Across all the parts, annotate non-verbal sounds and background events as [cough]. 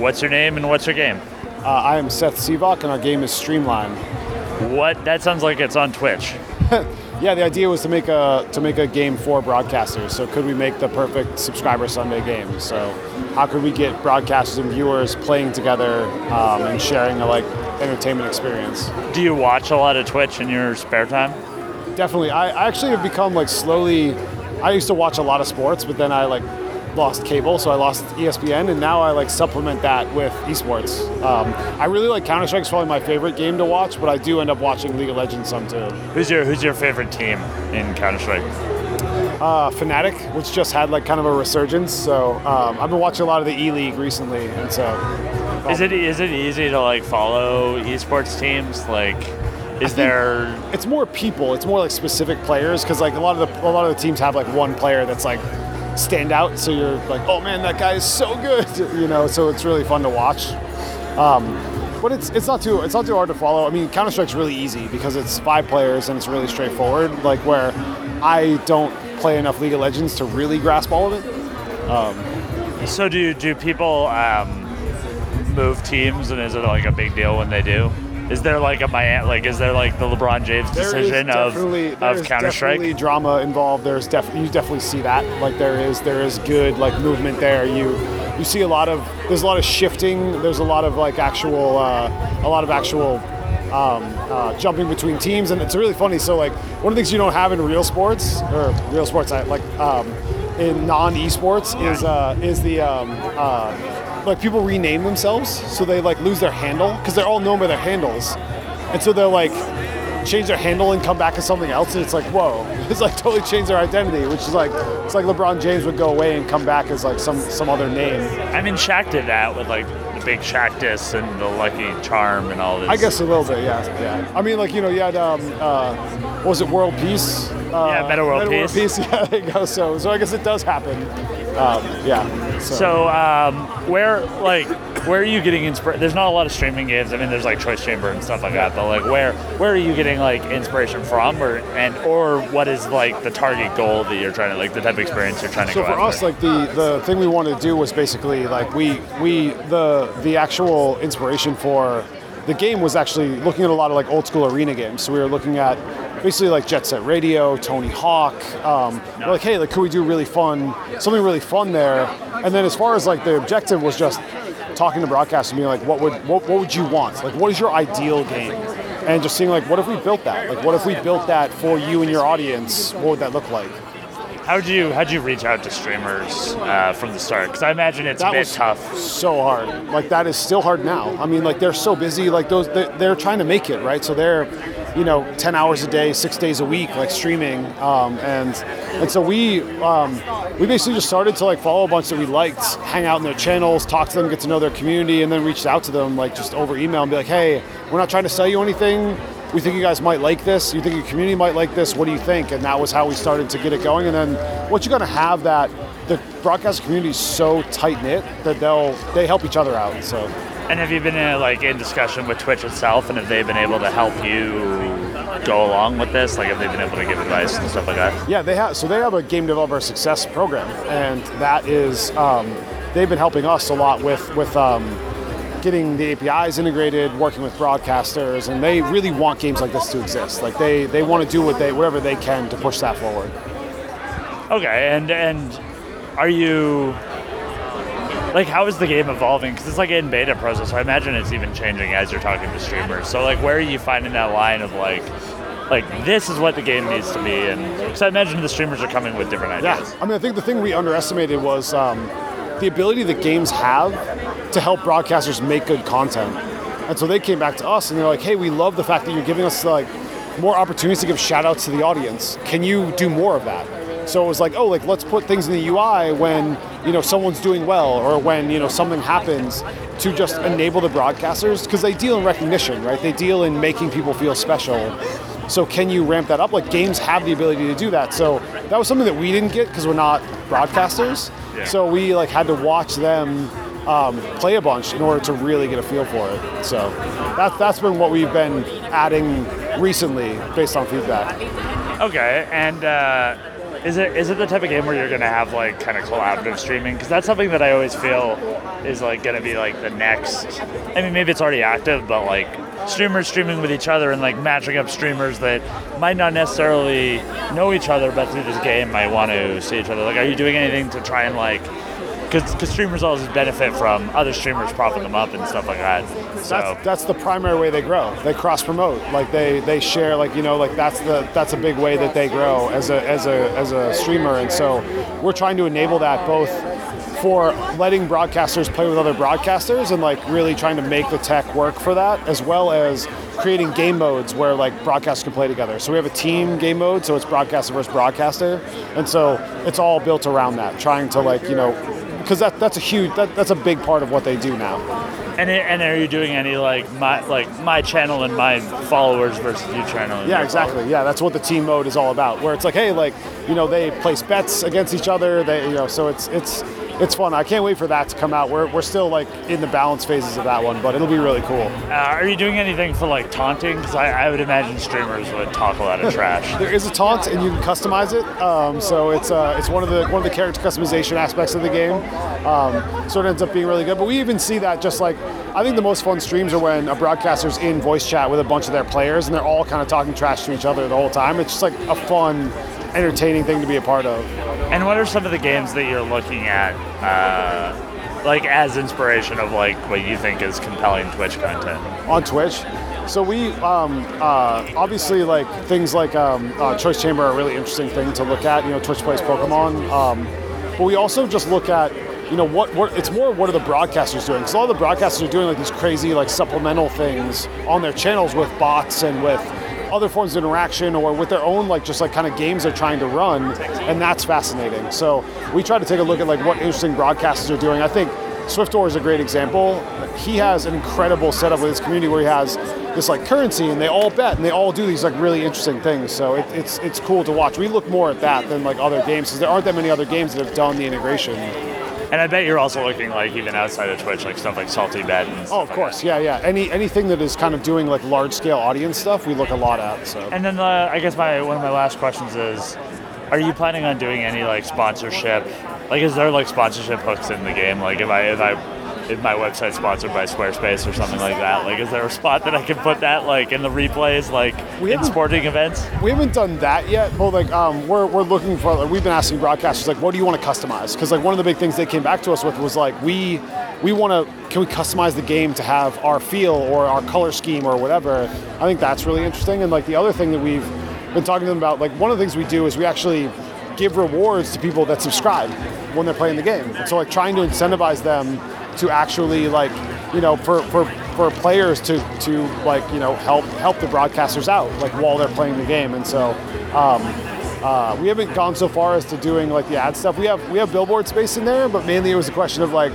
What's your name and what's your game? Uh, I am Seth Sivak, and our game is Streamline. What? That sounds like it's on Twitch. [laughs] Yeah, the idea was to make a to make a game for broadcasters. So could we make the perfect subscriber Sunday game? So how could we get broadcasters and viewers playing together um, and sharing a like entertainment experience? Do you watch a lot of Twitch in your spare time? Definitely. I, I actually have become like slowly. I used to watch a lot of sports, but then I like lost cable, so I lost ESPN, and now I like supplement that with esports. Um, I really like Counter Strike. It's probably my favorite game to watch, but I do end up watching League of Legends some too. Who's your Who's your favorite team in Counter Strike? Uh, Fnatic, which just had like kind of a resurgence. So um, I've been watching a lot of the E League recently, and so Is it is it easy to like follow esports teams? Like, is there? it's more people. It's more like specific players because like a lot of the a lot of the teams have like one player that's like stand out. So you're like, oh man, that guy is so good, [laughs] you know. So it's really fun to watch. Um, but it's it's not too it's not too hard to follow. I mean, Counter Strike's really easy because it's five players and it's really straightforward. Like where I don't play enough League of Legends to really grasp all of it. So do do people um, move teams, and is it like a big deal when they do? Is there like a Miami, like is there like the LeBron James There decision of of Counter definitely Strike? drama involved. There's definitely you definitely see that. Like there is there is good like movement there. You you see a lot of there's a lot of shifting. There's a lot of like actual uh, a lot of actual um, uh, jumping between teams, and it's really funny. So like one of the things you don't have in real sports or real sports, like um, in non esports is uh, is the um, uh, like people rename themselves, so they like lose their handle because they're all known by their handles, and so they're like change their handle and come back as something else, and it's like whoa, [laughs] it's like totally change their identity, which is like it's like LeBron James would go away and come back as like some some other name. I mean, Shaq did that with like the big Shaq disc and the Lucky Charm and all this. I guess a little bit, yeah, yeah. I mean, like you know, you had um, uh, what was it World Peace? Uh, Yeah, Meta World Peace. [laughs] Yeah, there you go. So, so I guess it does happen. Um, yeah. So, So um, where like where are you getting inspiration? There's not a lot of streaming games. I mean, there's like Choice Chamber and stuff like that. But like, where where are you getting like inspiration from, or and or what is like the target goal that you're trying to like the type of experience you're trying to so go for after? us, like the the thing we wanted to do was basically like we we the the actual inspiration for the game was actually looking at a lot of like old school arena games. So we were looking at basically like Jet Set Radio, Tony Hawk. Um, like, hey, like could we do really fun something really fun there? And then as far as like the objective was just talking to broadcasters and being like, what would what, what would you want? Like, what is your ideal game? And just seeing like, what if we built that? Like, what if we built that for you and your audience? What would that look like? How'd you how'd you reach out to streamers uh, from the start? Because I imagine it's a bit tough. so hard like that is still hard now i mean like they're so busy like those they're, they're trying to make it right so they're you know 10 hours a day six days a week like streaming um, and and so we um, we basically just started to like follow a bunch that we liked hang out in their channels talk to them get to know their community and then reached out to them like just over email and be like hey we're not trying to sell you anything we think you guys might like this. You think your community might like this. What do you think? And that was how we started to get it going. And then what you got to have that the broadcast community is so tight knit that they'll they help each other out. So And have you been in, like in discussion with Twitch itself, and have they been able to help you go along with this? Like, have they been able to give advice and stuff like that? yeah, they have so they have a game developer success program, and that is um, they've been helping us a lot with with. Um, Getting the APIs integrated, working with broadcasters, and they really want games like this to exist. Like they, they want to do what they whatever they can to push that forward. Okay, and and are you like how is the game evolving? Because it's like in beta process. So I imagine it's even changing as you're talking to streamers. So like, where are you finding that line of like, like this is what the game needs to be? And because I imagine the streamers are coming with different ideas. Yeah. I mean, I think the thing we underestimated was um, the ability that games have to help broadcasters make good content. And so they came back to us and they're like, "Hey, we love the fact that you're giving us like more opportunities to give shout outs to the audience. Can you do more of that?" So it was like, "Oh, like let's put things in the UI when you know someone's doing well or when you know something happens to just enable the broadcasters because they deal in recognition, right? They deal in making people feel special." So can you ramp that up? Like games have the ability to do that. So that was something that we didn't get because we're not broadcasters. So we like had to watch them um, play a bunch in order to really get a feel for it. So that, that's been what we've been adding recently based on feedback. Okay, and uh, Is it is it the type of game where you're gonna have like kind of collaborative streaming? Because that's something that I always feel is like gonna be like the next. I mean, maybe it's already active, but like streamers streaming with each other and like matching up streamers that might not necessarily know each other, but through this game might want to see each other. Like, are you doing anything to try and like? Because streamers always benefit from other streamers propping them up and stuff like that. So That's, that's the primary way they grow. They cross promote. Like they, they share. Like you know, like that's the that's a big way that they grow as a as a as a streamer. And so we're trying to enable that both for letting broadcasters play with other broadcasters and like really trying to make the tech work for that, as well as creating game modes where like broadcasters can play together. So we have a team game mode, so it's broadcaster versus broadcaster, and so it's all built around that, trying to like you know, because that that's a huge that, that's a big part of what they do now. And, it, and are you doing any like my like my channel and my followers versus your channel? Yeah, your exactly. Yeah, that's what the team mode is all about. Where it's like, hey, like you know, they place bets against each other. They, you know, so it's it's it's fun. I can't wait for that to come out. We're, we're still like in the balance phases of that one, but it'll be really cool. Uh, are you doing anything for like taunting? Because I, I would imagine streamers would talk a lot of trash. [laughs] There is a taunt, and you can customize it. Um, so it's uh, it's one of the one of the character customization aspects of the game. Um, so it ends up being really good. But we even see that just like I think the most fun streams are when a broadcaster's in voice chat with a bunch of their players, and they're all kind of talking trash to each other the whole time. It's just like a fun, entertaining thing to be a part of. And what are some of the games that you're looking at, uh, like as inspiration of like what you think is compelling Twitch content? on Twitch. So we um, uh, obviously like things like um, uh, Choice Chamber are a really interesting thing to look at. You know, Twitch plays Pokemon, um, but we also just look at you know what, what it's more what are the broadcasters doing? Because a lot of the broadcasters are doing like these crazy like supplemental things on their channels with bots and with other forms of interaction or with their own like just like kind of games they're trying to run and that's fascinating so we try to take a look at like what interesting broadcasters are doing i think Swiftor is a great example. He has an incredible setup with his community where he has this like currency and they all bet and they all do these like really interesting things. So it, it's it's cool to watch. We look more at that than like other games because there aren't that many other games that have done the integration. And I bet you're also looking like even outside of Twitch, like stuff like Salty stuff Oh, of course, yeah, yeah. Any anything that is kind of doing like large scale audience stuff, we look a lot at. So And then uh, I guess my one of my last questions is, are you planning on doing any like sponsorship? Like, is there like sponsorship hooks in the game? Like, if I if I if my website sponsored by Squarespace or something like that, like, is there a spot that I can put that like in the replays, like We in sporting events? we haven't done that yet, but like um, we're, we're looking for. Like, we've been asking broadcasters like, what do you want to customize? Because like one of the big things they came back to us with was like, we we want to can we customize the game to have our feel or our color scheme or whatever. I think that's really interesting. And like the other thing that we've been talking to them about, like one of the things we do is we actually give rewards to people that subscribe when they're playing the game. And so like trying to incentivize them to actually like you know for for for players to to like you know help help the broadcasters out like while they're playing the game. And so um, uh, we haven't gone so far as to doing like the ad stuff. We have we have billboard space in there but mainly it was a question of like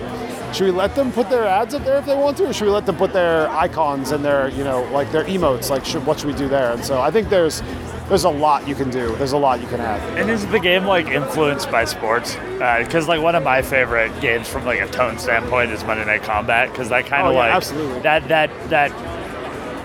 should we let them put their ads up there if they want to or should we let them put their icons and their you know like their emotes like should, what should we do there and so i think there's there's a lot you can do there's a lot you can add And is the game like influenced by sports? Uh, because like one of my favorite games from like a tone standpoint is Monday Night Combat because that kind Oh, of yeah, like absolutely. that that that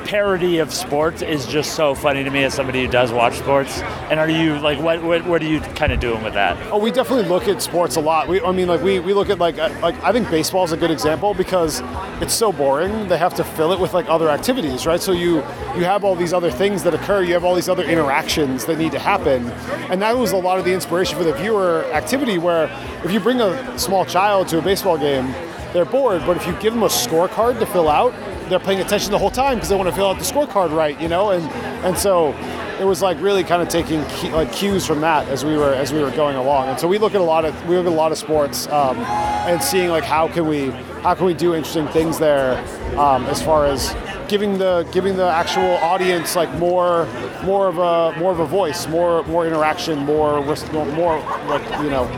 parody of sports is just so funny to me as somebody who does watch sports. And are you like what what, what are you kind of doing with that? Oh, we definitely look at sports a lot. We, I mean, like we, we look at like uh, like I think baseball is a good example because it's so boring. They have to fill it with like other activities, right? So you you have all these other things that occur. You have all these other interactions that need to happen, and that was a lot of the inspiration for the viewer activity. Where if you bring a small child to a baseball game, they're bored, but if you give them a scorecard to fill out, they're paying attention the whole time because they want to fill out the scorecard right, you know, and and so it was like really kind of taking like cues from that as we were as we were going along. And so we look at a lot of we look at a lot of sports um, and seeing like how can we how can we do interesting things there um, as far as giving the giving the actual audience like more more of a more of a voice, more more interaction, more more like you know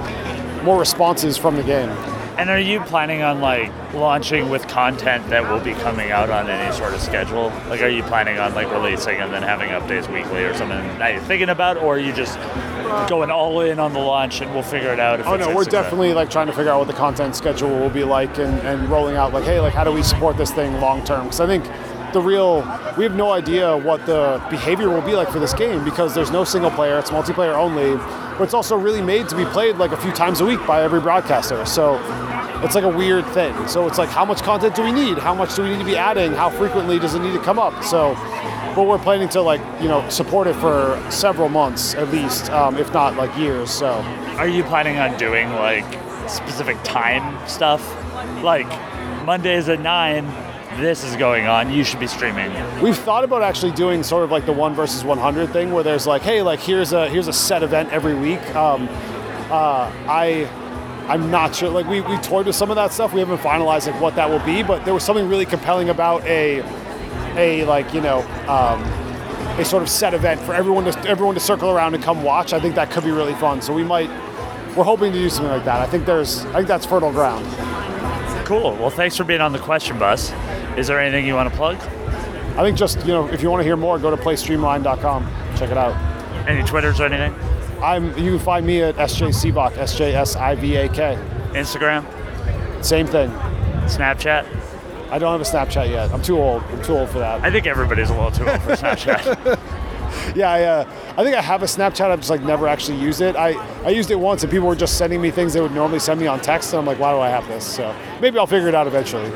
more responses from the game. And are you planning on like launching with content that will be coming out on any sort of schedule? Like, are you planning on like releasing and then having updates weekly or something that you're thinking about, or are you just going all in on the launch and we'll figure it out? If Oh no, we're definitely like trying to figure out what the content schedule will be like and, and rolling out like, hey, like how do we support this thing long term? Because I think the real. We have no idea what the behavior will be like for this game because there's no single player. It's multiplayer only, but it's also really made to be played like a few times a week by every broadcaster. So it's like a weird thing. So it's like, how much content do we need? How much do we need to be adding? How frequently does it need to come up? So, but we're planning to like you know support it for several months at least, um, if not like years. So Are you planning on doing like specific time stuff? Like Mondays at nine, this is going on. You should be streaming. We've thought about actually doing sort of like the one versus 100 thing, where there's like, hey, like here's a here's a set event every week. Um, uh, I I'm not sure. Like we we toyed with some of that stuff. We haven't finalized like what that will be, but there was something really compelling about a a like you know. Um, a sort of set event for everyone to everyone to circle around and come watch. I think that could be really fun. So we might, we're hoping to do something like that. I think there's, I think that's fertile ground. Cool. Well, thanks for being on the question bus. Is there anything you want to plug? I think just you know, if you want to hear more, go to playstreamline.com. Check it out. Any Twitters or anything? I'm. You can find me at SJ Sivak, S J S I V A K. Instagram, Same thing. Snapchat. I don't have a Snapchat yet. I'm too old. I'm too old for that. I think everybody's a little too old for Snapchat. [laughs] Yeah, I, uh, I think I have a Snapchat. I've just like never actually used it. I, I used it once, and people were just sending me things they would normally send me on text, and I'm like, why do I have this? So maybe I'll figure it out eventually.